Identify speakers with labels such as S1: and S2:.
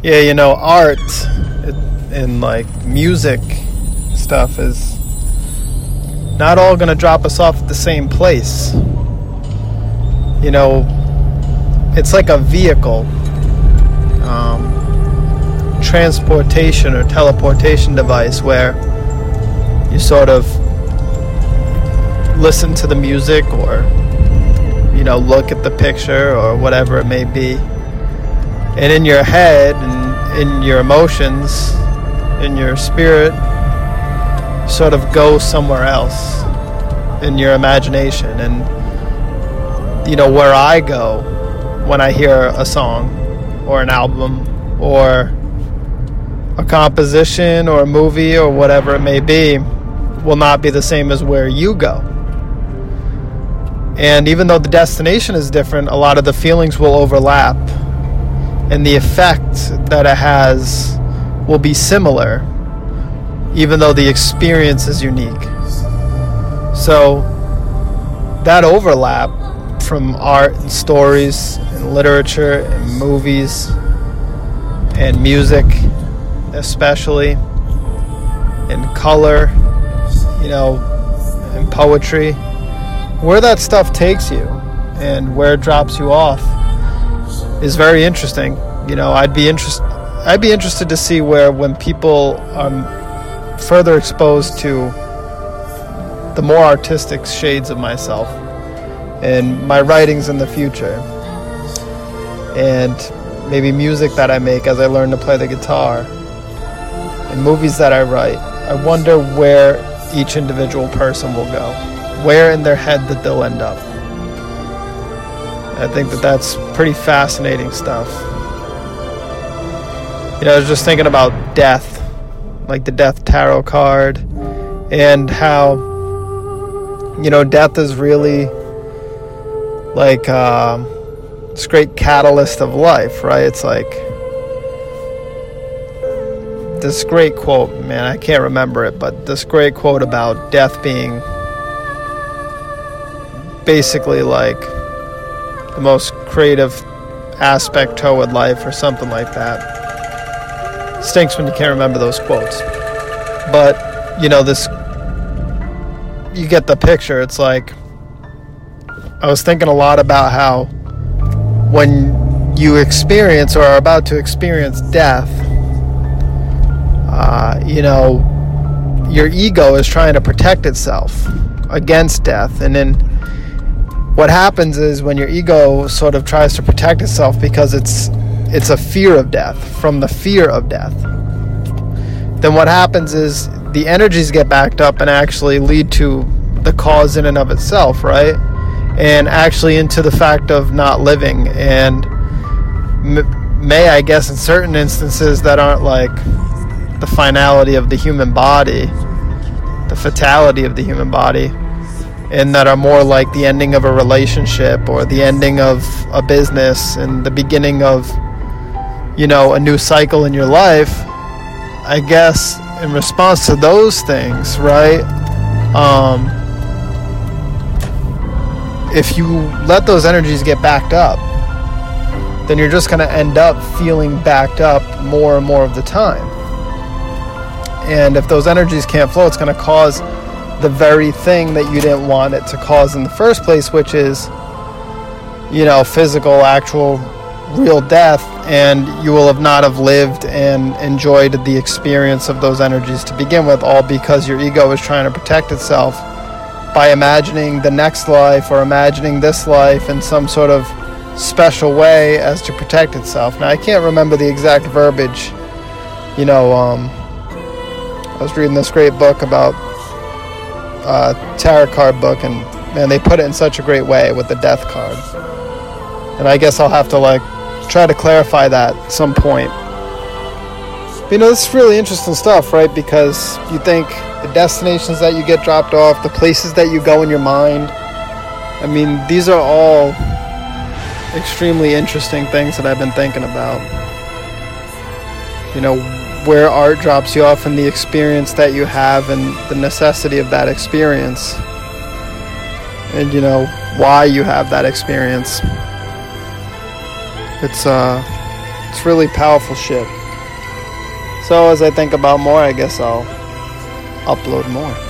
S1: Yeah, you know, art and like music stuff is not all going to drop us off at the same place. You know, it's like a vehicle, um, transportation or teleportation device where you sort of listen to the music or, you know, look at the picture or whatever it may be. And in your head and in your emotions, in your spirit, sort of go somewhere else in your imagination. And, you know, where I go when I hear a song or an album or a composition or a movie or whatever it may be will not be the same as where you go. And even though the destination is different, a lot of the feelings will overlap. And the effect that it has will be similar even though the experience is unique. So that overlap from art and stories and literature and movies and music, especially, and color, you know, and poetry, where that stuff takes you and where it drops you off is very interesting. You know, I'd be interested. I'd be interested to see where when people are further exposed to the more artistic shades of myself and my writings in the future and maybe music that I make as I learn to play the guitar and movies that I write. I wonder where each individual person will go, where in their head that they'll end up. I think that that's pretty fascinating stuff. You know, I was just thinking about death like the death tarot card, and how you know death is really like uh, this great catalyst of life, right? It's like this great quote, man. I can't remember it, but this great quote about death being basically like the most creative aspect toward life, or something like that stinks when you can't remember those quotes. But, you know, this, you get the picture. It's like, I was thinking a lot about how when you experience or are about to experience death, uh, you know, your ego is trying to protect itself against death. And then what happens is when your ego sort of tries to protect itself because it's it's a fear of death, from the fear of death, then what happens is the energies get backed up and actually lead to the cause in and of itself, right? And actually into the fact of not living. And may, I guess, in certain instances that aren't like the finality of the human body, the fatality of the human body, and that are more like the ending of a relationship or the ending of a business and the beginning of you know, a new cycle in your life, I guess in response to those things, right? Um, if you let those energies get backed up, then you're just going to end up feeling backed up more and more of the time. And if those energies can't flow, it's going to cause the very thing that you didn't want it to cause in the first place, which is, you know, physical, actual real death and you will have not have lived and enjoyed the experience of those energies to begin with all because your ego is trying to protect itself by imagining the next life or imagining this life in some sort of special way as to protect itself. Now i can't remember the exact verbiage you know um, i was reading this great book about uh, tarot card book and man they put it in such a great way with the death card and i guess i'll have to like try to clarify that at some point. But, you know, this is really interesting stuff, right? Because you think the destinations that you get dropped off, the places that you go in your mind. I mean, these are all extremely interesting things that I've been thinking about. You know, where art drops you off and the experience that you have and the necessity of that experience. And, you know, why you have that experience it's uh, It's really powerful shit. So as I think about more, I guess I'll upload more.